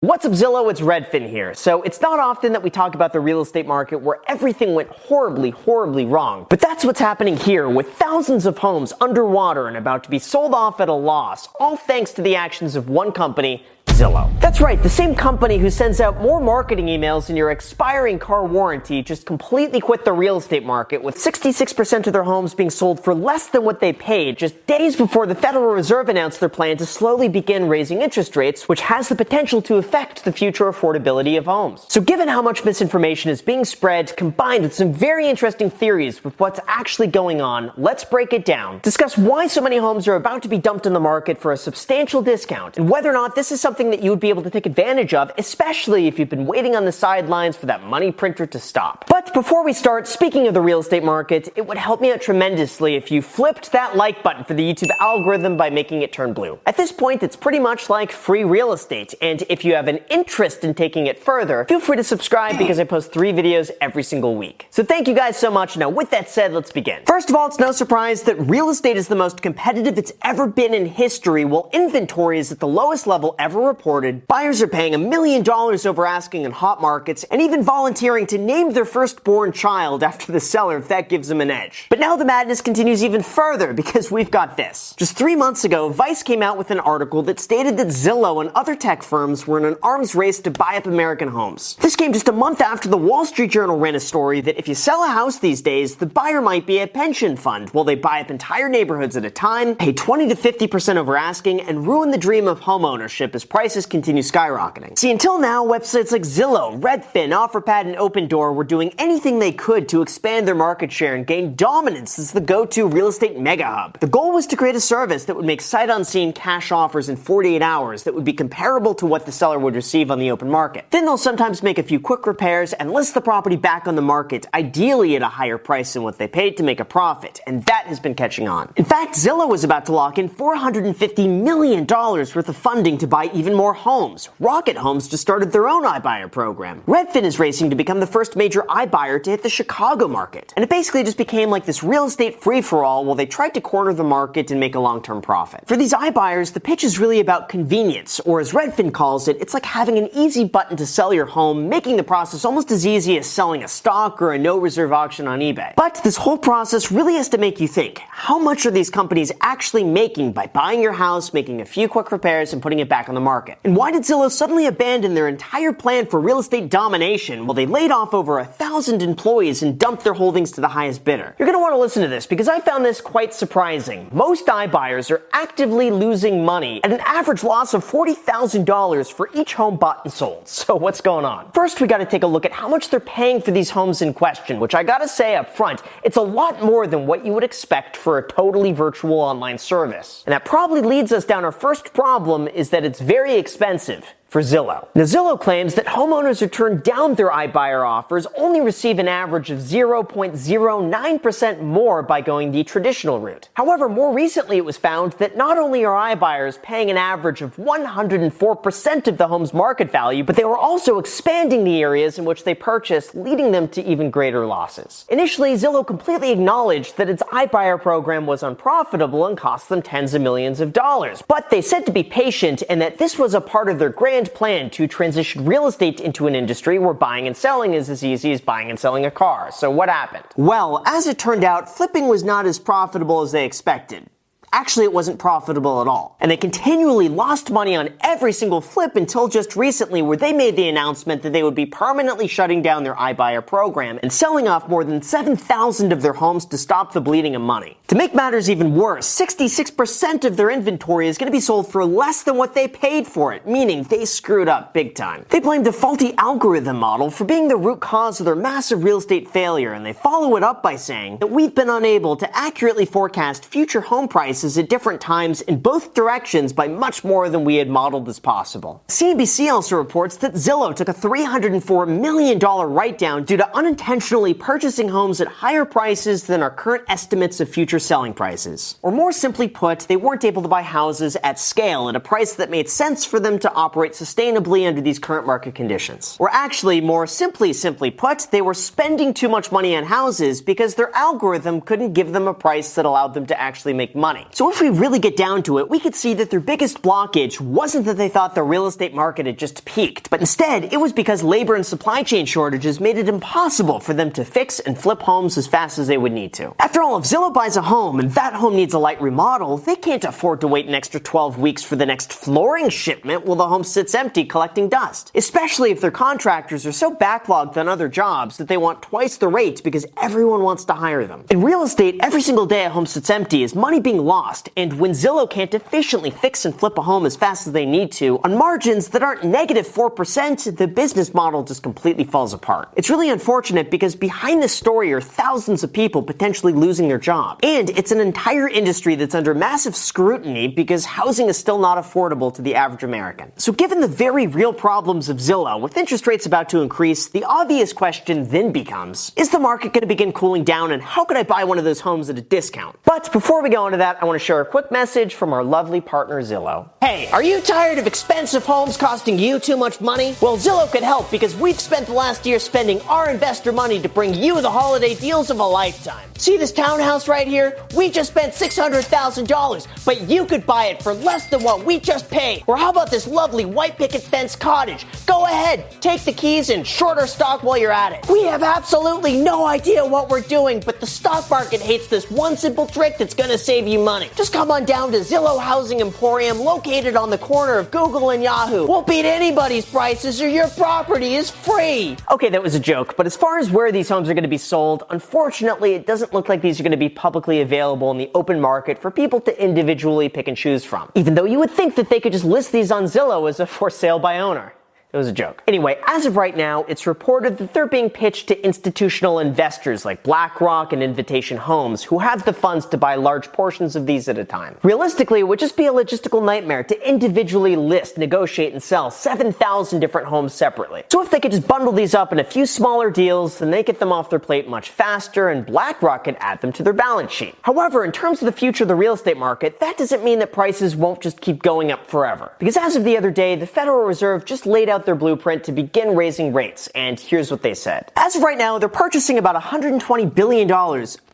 What's up, Zillow? It's Redfin here. So, it's not often that we talk about the real estate market where everything went horribly, horribly wrong. But that's what's happening here with thousands of homes underwater and about to be sold off at a loss, all thanks to the actions of one company Zillow. That's right, the same company who sends out more marketing emails in your expiring car warranty just completely quit the real estate market with 66% of their homes being sold for less than what they paid just days before the Federal Reserve announced their plan to slowly begin raising interest rates, which has the potential to affect the future affordability of homes. So given how much misinformation is being spread, combined with some very interesting theories with what's actually going on, let's break it down, discuss why so many homes are about to be dumped in the market for a substantial discount, and whether or not this is something something that you would be able to take advantage of, especially if you've been waiting on the sidelines for that money printer to stop. But before we start, speaking of the real estate market, it would help me out tremendously if you flipped that like button for the YouTube algorithm by making it turn blue. At this point, it's pretty much like free real estate, and if you have an interest in taking it further, feel free to subscribe because I post three videos every single week. So thank you guys so much. Now, with that said, let's begin. First of all, it's no surprise that real estate is the most competitive it's ever been in history, while inventory is at the lowest level ever reported, buyers are paying a million dollars over asking in hot markets and even volunteering to name their firstborn child after the seller if that gives them an edge. But now the madness continues even further because we've got this. Just three months ago, Vice came out with an article that stated that Zillow and other tech firms were in an arms race to buy up American homes. This came just a month after the Wall Street Journal ran a story that if you sell a house these days, the buyer might be a pension fund while they buy up entire neighborhoods at a time, pay 20 to 50% over asking, and ruin the dream of homeownership as prices continue skyrocketing. See, until now, websites like Zillow, Redfin, OfferPad, and Opendoor were doing anything they could to expand their market share and gain dominance as the go-to real estate mega hub. The goal was to create a service that would make sight unseen cash offers in 48 hours that would be comparable to what the seller would receive on the open market. Then they'll sometimes make a few quick repairs and list the property back on the market, ideally at a higher price than what they paid to make a profit, and that has been catching on. In fact, Zillow was about to lock in $450 million worth of funding to buy even more homes. Rocket Homes just started their own iBuyer program. Redfin is racing to become the first major iBuyer to hit the Chicago market. And it basically just became like this real estate free for all while they tried to corner the market and make a long term profit. For these iBuyers, the pitch is really about convenience, or as Redfin calls it, it's like having an easy button to sell your home, making the process almost as easy as selling a stock or a no reserve auction on eBay. But this whole process really has to make you think how much are these companies actually making by buying your house, making a few quick repairs, and putting it back on the market? Market? And why did Zillow suddenly abandon their entire plan for real estate domination while they laid off over a thousand employees and dumped their holdings to the highest bidder? You're want to listen to this because I found this quite surprising. Most iBuyers are actively losing money at an average loss of $40,000 for each home bought and sold. So what's going on? First, we got to take a look at how much they're paying for these homes in question, which I got to say up front, it's a lot more than what you would expect for a totally virtual online service. And that probably leads us down our first problem is that it's very expensive for Zillow. Now, Zillow claims that homeowners who turn down their iBuyer offers only receive an average of 0.09% more by going the traditional route. However, more recently it was found that not only are iBuyers paying an average of 104% of the home's market value, but they were also expanding the areas in which they purchased, leading them to even greater losses. Initially, Zillow completely acknowledged that its iBuyer program was unprofitable and cost them tens of millions of dollars, but they said to be patient and that this was a part of their grand grand plan to transition real estate into an industry where buying and selling is as easy as buying and selling a car. So what happened? Well, as it turned out, flipping was not as profitable as they expected. Actually, it wasn't profitable at all. And they continually lost money on every single flip until just recently, where they made the announcement that they would be permanently shutting down their iBuyer program and selling off more than 7,000 of their homes to stop the bleeding of money. To make matters even worse, 66% of their inventory is going to be sold for less than what they paid for it, meaning they screwed up big time. They blame a faulty algorithm model for being the root cause of their massive real estate failure, and they follow it up by saying that we've been unable to accurately forecast future home prices at different times in both directions by much more than we had modeled as possible. CNBC also reports that Zillow took a $304 million write down due to unintentionally purchasing homes at higher prices than our current estimates of future future selling prices. Or more simply put, they weren't able to buy houses at scale at a price that made sense for them to operate sustainably under these current market conditions. Or actually, more simply, simply put, they were spending too much money on houses because their algorithm couldn't give them a price that allowed them to actually make money. So if we really get down to it, we could see that their biggest blockage wasn't that they thought the real estate market had just peaked, but instead it was because labor and supply chain shortages made it impossible for them to fix and flip homes as fast as they would need to. After all, if Zillow buys a home and that home needs a light remodel, they can't afford to wait an extra 12 weeks for the next flooring shipment while the home sits empty collecting dust. Especially if their contractors are so backlogged on other jobs that they want twice the rates because everyone wants to hire them. In real estate, every single day a home sits empty is money being lost, and when Zillow can't efficiently fix and flip a home as fast as they need to, on margins that aren't negative 4%, the business model just completely falls apart. It's really unfortunate because behind this story are thousands of people potentially losing their job. And it's an entire industry that's under massive scrutiny because housing is still not affordable to the average American. So given the very real problems of Zillow, with interest rates about to increase, the obvious question then becomes, is the market going to begin cooling down and how could I buy one of those homes at a discount? But before we go into that, I want to share a quick message from our lovely partner Zillow. Hey, are you tired of expensive homes costing you too much money? Well, Zillow could help because we've spent the last year spending our investor money to bring you the holiday deals of a lifetime. See this townhouse right here? We just spent $600,000, but you could buy it for less than what we just paid. Or how about this lovely white picket fence cottage? Go ahead, take the keys and short our stock while you're at it. We have absolutely no idea what we're doing, but the stock market hates this one simple trick that's gonna save you money. Just come on down to Zillow Housing Emporium located on the corner of Google and Yahoo. We'll beat anybody's prices or your property is free. Okay, that was a joke, but as far as where these homes are gonna be sold, unfortunately, it doesn't look like these are gonna be publicly available in the open market for people to individually pick and choose from. Even though you would think that they could just list these on Zillow as a for sale by owner. It was a joke. Anyway, as of right now, it's reported that they're being pitched to institutional investors like BlackRock and Invitation Homes, who have the funds to buy large portions of these at a time. Realistically, it would just be a logistical nightmare to individually list, negotiate, and sell 7,000 different homes separately. So if they could just bundle these up in a few smaller deals, then they get them off their plate much faster, and BlackRock could add them to their balance sheet. However, in terms of the future of the real estate market, that doesn't mean that prices won't just keep going up forever. Because as of the other day, the Federal Reserve just laid out their blueprint to begin raising rates, and here's what they said. As of right now, they're purchasing about $120 billion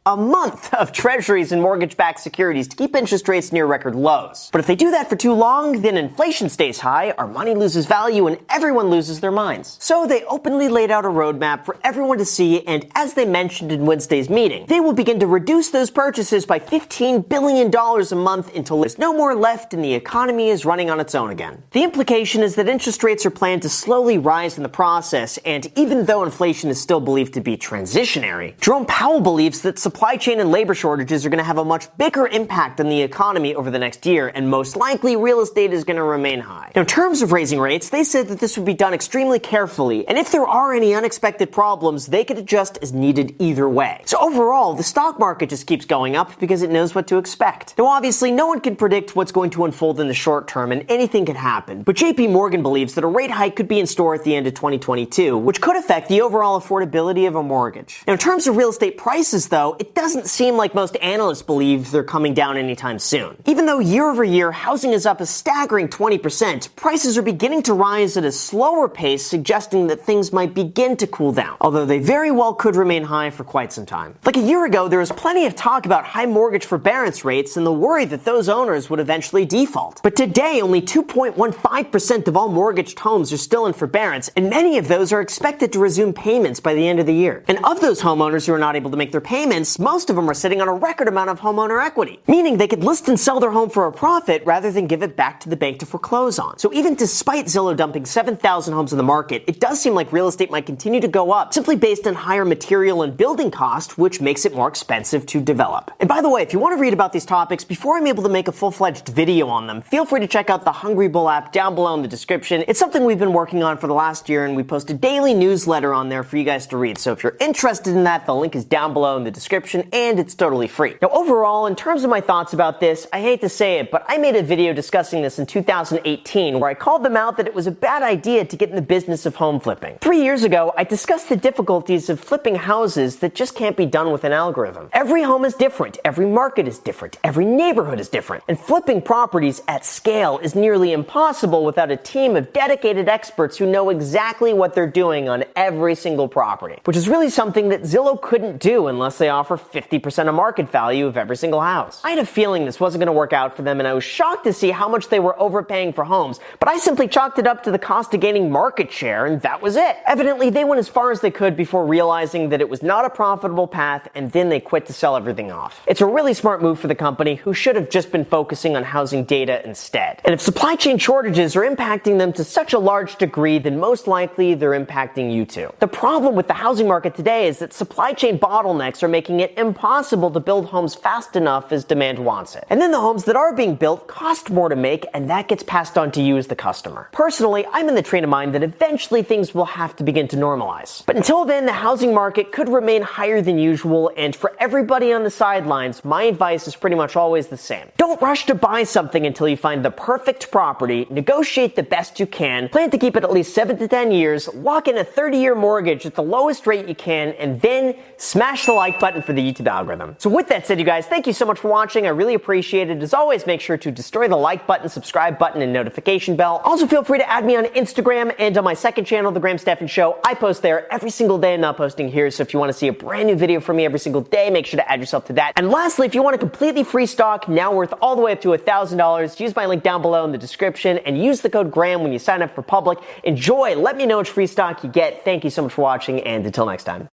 a month of treasuries and mortgage backed securities to keep interest rates near record lows. But if they do that for too long, then inflation stays high, our money loses value, and everyone loses their minds. So they openly laid out a roadmap for everyone to see, and as they mentioned in Wednesday's meeting, they will begin to reduce those purchases by $15 billion a month until there's no more left and the economy is running on its own again. The implication is that interest rates are planned to slowly rise in the process, and even though inflation is still believed to be transitionary, Jerome Powell believes that supply chain and labor shortages are going to have a much bigger impact on the economy over the next year, and most likely real estate is going to remain high. Now, in terms of raising rates, they said that this would be done extremely carefully, and if there are any unexpected problems, they could adjust as needed either way. So overall, the stock market just keeps going up because it knows what to expect. Now, obviously, no one can predict what's going to unfold in the short term, and anything can happen, but JP Morgan believes that a rate hike could be in store at the end of 2022, which could affect the overall affordability of a mortgage. Now, in terms of real estate prices, though, it doesn't seem like most analysts believe they're coming down anytime soon. Even though year over year housing is up a staggering 20%, prices are beginning to rise at a slower pace, suggesting that things might begin to cool down, although they very well could remain high for quite some time. Like a year ago, there was plenty of talk about high mortgage forbearance rates and the worry that those owners would eventually default. But today, only 2.15% of all mortgaged homes are still in forbearance, and many of those are expected to resume payments by the end of the year. And of those homeowners who are not able to make their payments, most of them are sitting on a record amount of homeowner equity, meaning they could list and sell their home for a profit rather than give it back to the bank to foreclose on. So even despite Zillow dumping 7,000 homes in the market, it does seem like real estate might continue to go up simply based on higher material and building cost, which makes it more expensive to develop. And by the way, if you want to read about these topics before I'm able to make a full-fledged video on them, feel free to check out the Hungry Bull app down below in the description. It's something we've been been working on for the last year, and we post a daily newsletter on there for you guys to read. So if you're interested in that, the link is down below in the description, and it's totally free. Now, overall, in terms of my thoughts about this, I hate to say it, but I made a video discussing this in 2018 where I called them out that it was a bad idea to get in the business of home flipping. Three years ago, I discussed the difficulties of flipping houses that just can't be done with an algorithm. Every home is different, every market is different, every neighborhood is different, and flipping properties at scale is nearly impossible without a team of dedicated experts who know exactly what they're doing on every single property, which is really something that Zillow couldn't do unless they offer 50% of market value of every single house. I had a feeling this wasn't going to work out for them, and I was shocked to see how much they were overpaying for homes, but I simply chalked it up to the cost of gaining market share, and that was it. Evidently, they went as far as they could before realizing that it was not a profitable path, and then they quit to sell everything off. It's a really smart move for the company, who should have just been focusing on housing data instead. And if supply chain shortages are impacting them to such a large degree, then most likely they're impacting you too. The problem with the housing market today is that supply chain bottlenecks are making it impossible to build homes fast enough as demand wants it. And then the homes that are being built cost more to make, and that gets passed on to you as the customer. Personally, I'm in the train of mind that eventually things will have to begin to normalize. But until then, the housing market could remain higher than usual, and for everybody on the sidelines, my advice is pretty much always the same. Don't rush to buy something until you find the perfect property, negotiate the best you can, plan to keep it at least 7 to 10 years, lock in a 30 year mortgage at the lowest rate you can, and then smash the like button for the YouTube algorithm. So with that said, you guys, thank you so much for watching. I really appreciate it. As always, make sure to destroy the like button, subscribe button, and notification bell. Also, feel free to add me on Instagram and on my second channel, The Graham Stephan Show. I post there every single day. I'm not posting here. So if you want to see a brand new video from me every single day, make sure to add yourself to that. And lastly, if you want a completely free stock, now worth all the way up to $1,000, use my link down below in the description and use the code GRAHAM when you sign up for public. Enjoy. Let me know which free stock you get. Thank you so much for watching and until next time.